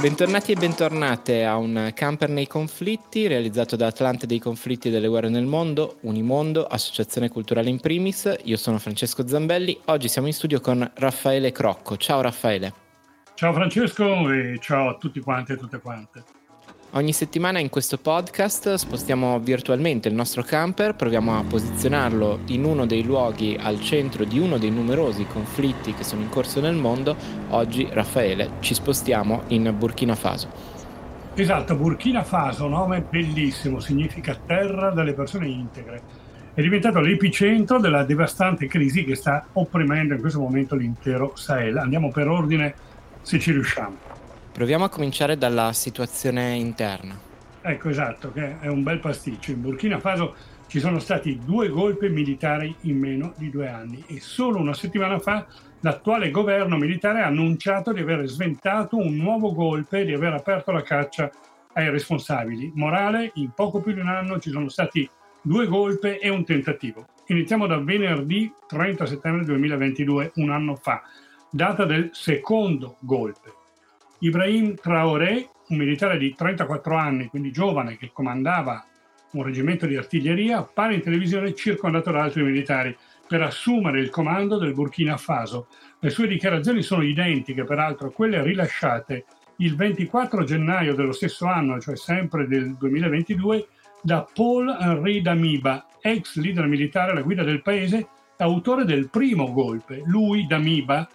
Bentornati e bentornate a un camper nei conflitti realizzato da Atlante dei conflitti e delle guerre nel mondo, Unimondo, Associazione Culturale in Primis. Io sono Francesco Zambelli, oggi siamo in studio con Raffaele Crocco. Ciao Raffaele. Ciao Francesco e ciao a tutti quanti e tutte quante. Ogni settimana in questo podcast spostiamo virtualmente il nostro camper, proviamo a posizionarlo in uno dei luoghi al centro di uno dei numerosi conflitti che sono in corso nel mondo. Oggi, Raffaele, ci spostiamo in Burkina Faso. Esatto, Burkina Faso, nome bellissimo, significa terra delle persone integre. È diventato l'epicentro della devastante crisi che sta opprimendo in questo momento l'intero Sahel. Andiamo per ordine se ci riusciamo. Proviamo a cominciare dalla situazione interna. Ecco, esatto, che è un bel pasticcio. In Burkina Faso ci sono stati due golpe militari in meno di due anni e solo una settimana fa l'attuale governo militare ha annunciato di aver sventato un nuovo golpe e di aver aperto la caccia ai responsabili. Morale, in poco più di un anno ci sono stati due golpe e un tentativo. Iniziamo da venerdì 30 settembre 2022, un anno fa, data del secondo golpe. Ibrahim Traoré, un militare di 34 anni, quindi giovane, che comandava un reggimento di artiglieria, appare in televisione circondato da altri militari per assumere il comando del Burkina Faso. Le sue dichiarazioni sono identiche, peraltro, a quelle rilasciate il 24 gennaio dello stesso anno, cioè sempre del 2022, da Paul-Henri Damiba, ex leader militare alla guida del paese, autore del primo golpe. Lui, Damiba,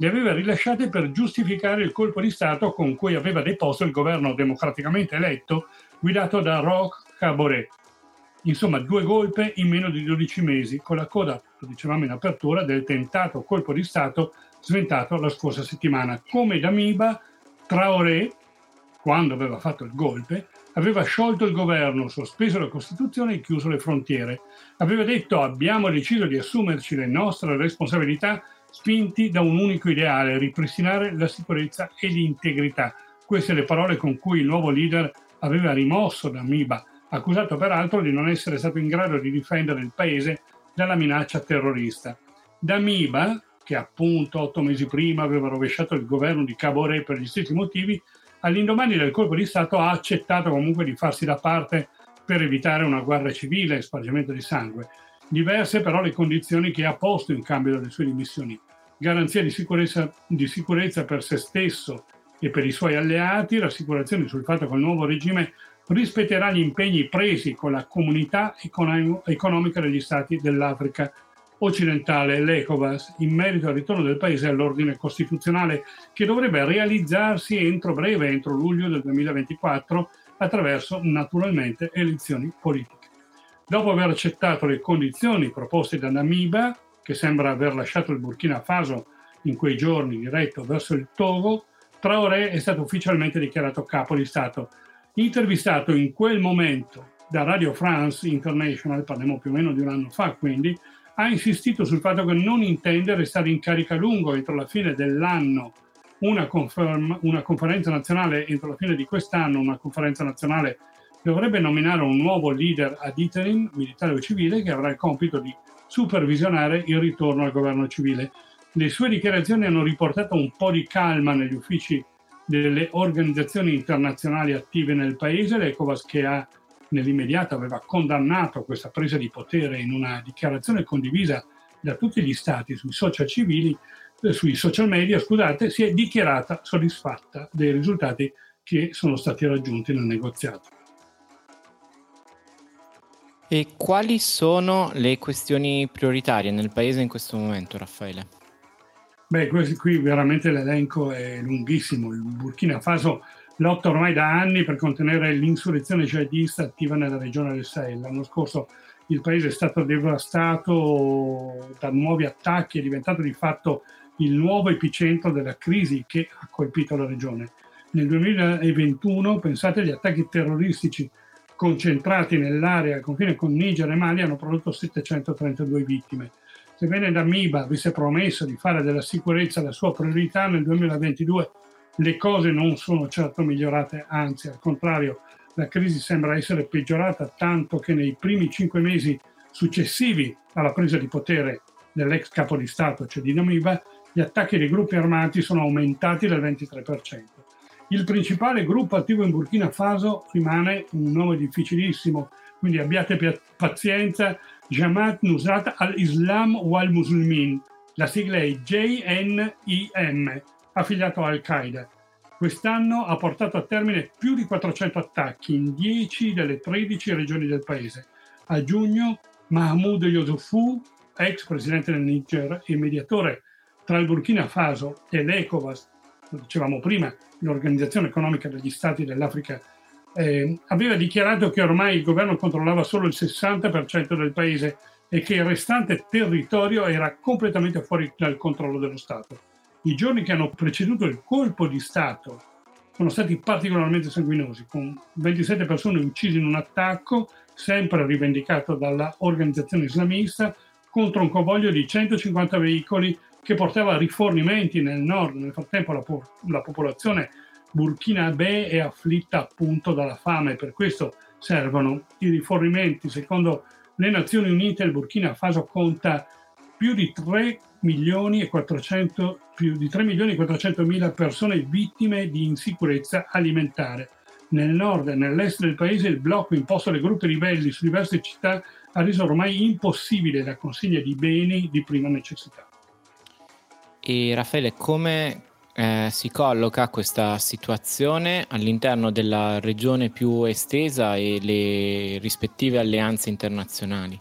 le aveva rilasciate per giustificare il colpo di Stato con cui aveva deposto il governo democraticamente eletto guidato da Roch Caboret. Insomma, due golpe in meno di 12 mesi, con la coda, lo dicevamo in apertura, del tentato colpo di Stato sventato la scorsa settimana. Come Damiba, Traoré, quando aveva fatto il golpe, aveva sciolto il governo, sospeso la Costituzione e chiuso le frontiere. Aveva detto abbiamo deciso di assumerci le nostre responsabilità spinti da un unico ideale, ripristinare la sicurezza e l'integrità. Queste le parole con cui il nuovo leader aveva rimosso Damiba, accusato peraltro di non essere stato in grado di difendere il paese dalla minaccia terrorista. Damiba, che appunto otto mesi prima aveva rovesciato il governo di Cabore per gli stessi motivi, all'indomani del colpo di Stato ha accettato comunque di farsi da parte per evitare una guerra civile e spargimento di sangue Diverse però le condizioni che ha posto in cambio delle sue dimissioni. Garanzia di sicurezza, di sicurezza per se stesso e per i suoi alleati, rassicurazioni sul fatto che il nuovo regime rispetterà gli impegni presi con la comunità economica degli stati dell'Africa occidentale, l'ECOVAS, in merito al ritorno del paese all'ordine costituzionale che dovrebbe realizzarsi entro breve, entro luglio del 2024, attraverso naturalmente elezioni politiche. Dopo aver accettato le condizioni proposte da Namiba, che sembra aver lasciato il Burkina Faso in quei giorni diretto verso il Togo, Traoré è stato ufficialmente dichiarato capo di Stato. Intervistato in quel momento da Radio France International, parliamo più o meno di un anno fa quindi, ha insistito sul fatto che non intende restare in carica a lungo entro la fine dell'anno, una, conferma, una conferenza nazionale entro la fine di quest'anno, una conferenza nazionale dovrebbe nominare un nuovo leader ad interim, militare o civile, che avrà il compito di supervisionare il ritorno al governo civile. Le sue dichiarazioni hanno riportato un po' di calma negli uffici delle organizzazioni internazionali attive nel paese, l'ECOVAS che ha nell'immediato aveva condannato questa presa di potere in una dichiarazione condivisa da tutti gli stati sui social civili, eh, sui social media, scusate, si è dichiarata soddisfatta dei risultati che sono stati raggiunti nel negoziato. E quali sono le questioni prioritarie nel paese in questo momento, Raffaele? Beh, questo qui veramente l'elenco è lunghissimo. Il Burkina Faso lotta ormai da anni per contenere l'insurrezione jihadista attiva nella regione del Sahel. L'anno scorso il paese è stato devastato da nuovi attacchi, è diventato di fatto il nuovo epicentro della crisi che ha colpito la regione. Nel 2021, pensate agli attacchi terroristici concentrati nell'area al confine con Niger e Mali hanno prodotto 732 vittime. Sebbene Damiba avesse promesso di fare della sicurezza la sua priorità nel 2022, le cose non sono certo migliorate, anzi al contrario, la crisi sembra essere peggiorata tanto che nei primi cinque mesi successivi alla presa di potere dell'ex capo di Stato, cioè di Namiba, gli attacchi dei gruppi armati sono aumentati del 23%. Il principale gruppo attivo in Burkina Faso rimane un nome difficilissimo, quindi abbiate pazienza, Jamaat Nusrat al-Islam wal Muslimin, la sigla è JNIM, affiliato a Al-Qaeda. Quest'anno ha portato a termine più di 400 attacchi in 10 delle 13 regioni del paese. A giugno Mahmoud Youssoufou, ex presidente del Niger e mediatore tra il Burkina Faso e l'ECOWAS, lo dicevamo prima, l'Organizzazione Economica degli Stati dell'Africa, eh, aveva dichiarato che ormai il governo controllava solo il 60% del paese e che il restante territorio era completamente fuori dal controllo dello Stato. I giorni che hanno preceduto il colpo di Stato sono stati particolarmente sanguinosi, con 27 persone uccise in un attacco, sempre rivendicato dall'organizzazione islamista, contro un convoglio di 150 veicoli che portava rifornimenti nel nord. Nel frattempo la, po- la popolazione burkinabè è afflitta appunto dalla fame, per questo servono i rifornimenti. Secondo le Nazioni Unite il Burkina Faso conta più di 3 milioni e 400, più di 3 milioni e 400 mila persone vittime di insicurezza alimentare. Nel nord e nell'est del paese il blocco imposto dai gruppi ribelli su diverse città ha reso ormai impossibile la consegna di beni di prima necessità. E Raffaele, come eh, si colloca questa situazione all'interno della regione più estesa e le rispettive alleanze internazionali?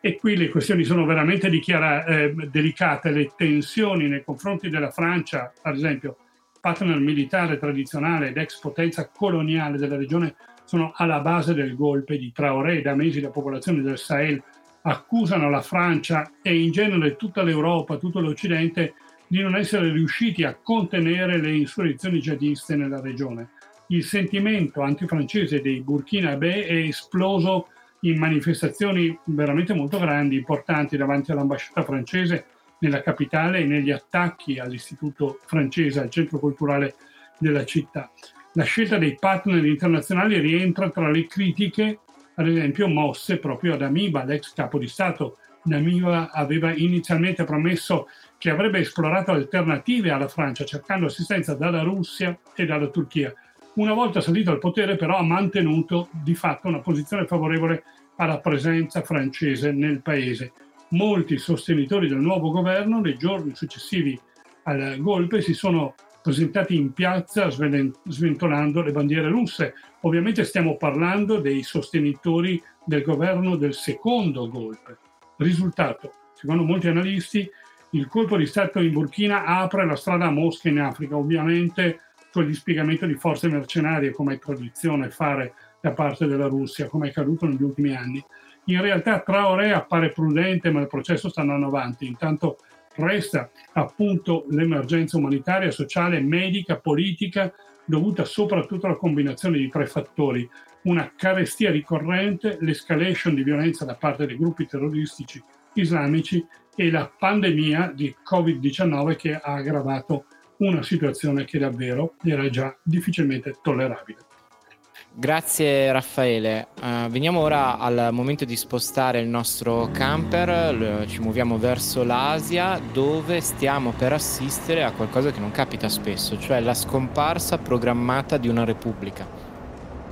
E qui le questioni sono veramente dichiara- eh, delicate, le tensioni nei confronti della Francia, ad esempio, partner militare tradizionale ed ex potenza coloniale della regione, sono alla base del golpe di Traoré. Da mesi la popolazione del Sahel accusano la Francia e in genere tutta l'Europa, tutto l'Occidente, di non essere riusciti a contenere le insurrezioni jihadiste nella regione. Il sentimento antifrancese dei Burkina-Be è esploso in manifestazioni veramente molto grandi, importanti davanti all'ambasciata francese nella capitale e negli attacchi all'istituto francese, al centro culturale della città. La scelta dei partner internazionali rientra tra le critiche, ad esempio, mosse proprio ad Amiba, l'ex capo di Stato. Namiba aveva inizialmente promesso che avrebbe esplorato alternative alla Francia, cercando assistenza dalla Russia e dalla Turchia. Una volta salito al potere però ha mantenuto di fatto una posizione favorevole alla presenza francese nel paese. Molti sostenitori del nuovo governo nei giorni successivi al golpe si sono presentati in piazza sventolando le bandiere russe. Ovviamente stiamo parlando dei sostenitori del governo del secondo golpe. Risultato, secondo molti analisti, il colpo di Stato in Burkina apre la strada a Mosca in Africa. Ovviamente con il dispiegamento di forze mercenarie come è tradizione fare da parte della Russia, come è accaduto negli ultimi anni. In realtà Traoré appare prudente, ma il processo sta andando avanti. Intanto resta appunto l'emergenza umanitaria, sociale, medica, politica, dovuta soprattutto alla combinazione di tre fattori. Una carestia ricorrente, l'escalation di violenza da parte dei gruppi terroristici islamici e la pandemia di Covid-19 che ha aggravato una situazione che davvero era già difficilmente tollerabile. Grazie Raffaele, uh, veniamo ora al momento di spostare il nostro camper, ci muoviamo verso l'Asia dove stiamo per assistere a qualcosa che non capita spesso, cioè la scomparsa programmata di una repubblica.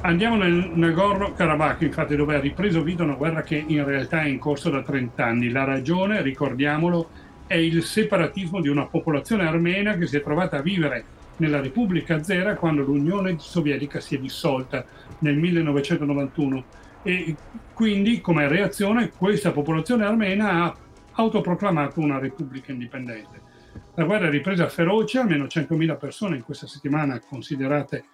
Andiamo nel Nagorno-Karabakh, infatti, dove ha ripreso vita una guerra che in realtà è in corso da 30 anni. La ragione, ricordiamolo, è il separatismo di una popolazione armena che si è trovata a vivere nella Repubblica Zera quando l'Unione Sovietica si è dissolta nel 1991 e quindi come reazione questa popolazione armena ha autoproclamato una repubblica indipendente. La guerra è ripresa feroce, almeno 100.000 persone in questa settimana, considerate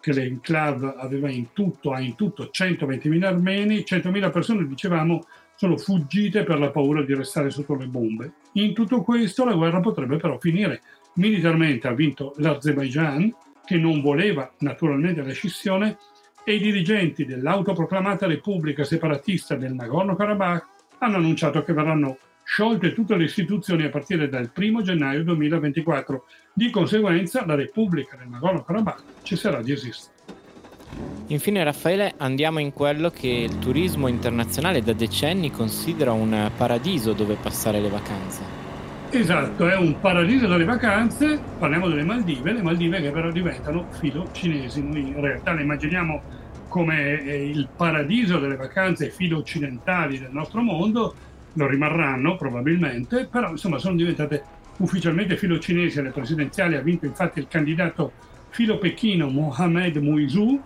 che l'enclave aveva in tutto, ha in tutto 120.000 armeni, 100.000 persone, dicevamo, sono fuggite per la paura di restare sotto le bombe. In tutto questo la guerra potrebbe però finire. Militarmente ha vinto l'Azerbaijan, che non voleva naturalmente la scissione, e i dirigenti dell'autoproclamata Repubblica Separatista del Nagorno-Karabakh hanno annunciato che verranno sciolte tutte le istituzioni a partire dal 1 gennaio 2024. Di conseguenza la Repubblica del Nagorno-Karabakh cesserà di esistere. Infine Raffaele andiamo in quello che il turismo internazionale da decenni considera un paradiso dove passare le vacanze. Esatto, è un paradiso delle vacanze, parliamo delle Maldive, le Maldive che però diventano filo cinesi, noi in realtà. Le immaginiamo come il paradiso delle vacanze filo occidentali del nostro mondo, lo rimarranno probabilmente, però insomma sono diventate ufficialmente filo cinesi alle presidenziali, ha vinto infatti il candidato filo pechino Mohamed Muizu,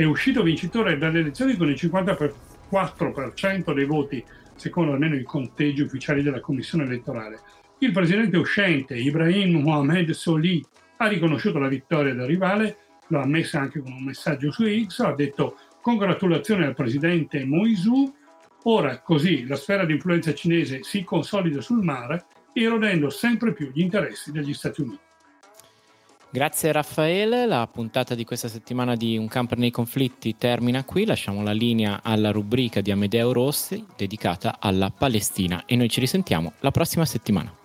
è uscito vincitore dalle elezioni con il 54% dei voti, secondo almeno i conteggi ufficiali della commissione elettorale. Il presidente uscente Ibrahim Mohamed Soli ha riconosciuto la vittoria del rivale, l'ha ammessa anche con un messaggio su X, ha detto congratulazioni al presidente Moisu, ora così la sfera di influenza cinese si consolida sul mare, erodendo sempre più gli interessi degli Stati Uniti. Grazie Raffaele, la puntata di questa settimana di Un camper nei conflitti termina qui, lasciamo la linea alla rubrica di Amedeo Rossi dedicata alla Palestina. E noi ci risentiamo la prossima settimana.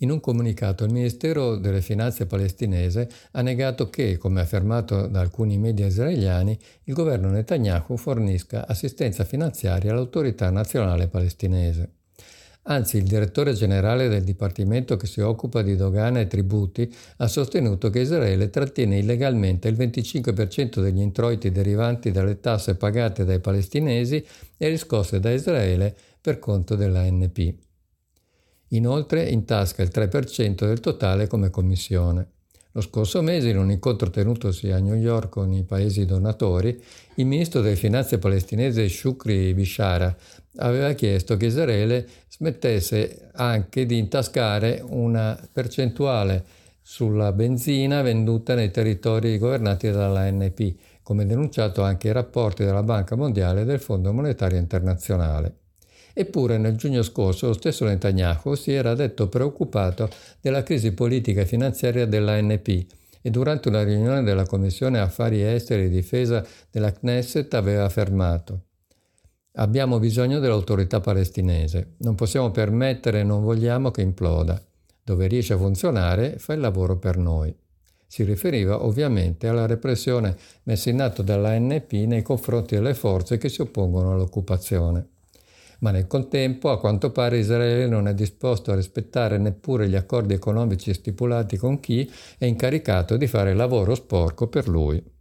In un comunicato il Ministero delle Finanze palestinese ha negato che, come affermato da alcuni media israeliani, il governo Netanyahu fornisca assistenza finanziaria all'autorità nazionale palestinese. Anzi, il direttore generale del Dipartimento che si occupa di dogane e tributi ha sostenuto che Israele trattiene illegalmente il 25% degli introiti derivanti dalle tasse pagate dai palestinesi e riscosse da Israele per conto dell'ANP. Inoltre intasca il 3% del totale come commissione. Lo scorso mese, in un incontro tenutosi a New York con i paesi donatori, il ministro delle finanze palestinese Shukri Bishara aveva chiesto che Israele smettesse anche di intascare una percentuale sulla benzina venduta nei territori governati dall'ANP, come denunciato anche i rapporti della Banca Mondiale e del Fondo Monetario Internazionale. Eppure nel giugno scorso lo stesso Netanyahu si era detto preoccupato della crisi politica e finanziaria dell'ANP e durante una riunione della Commissione Affari Esteri e Difesa della Knesset aveva affermato Abbiamo bisogno dell'autorità palestinese, non possiamo permettere e non vogliamo che imploda. Dove riesce a funzionare fa il lavoro per noi. Si riferiva ovviamente alla repressione messa in atto dall'ANP nei confronti delle forze che si oppongono all'occupazione ma nel contempo a quanto pare Israele non è disposto a rispettare neppure gli accordi economici stipulati con chi è incaricato di fare lavoro sporco per lui.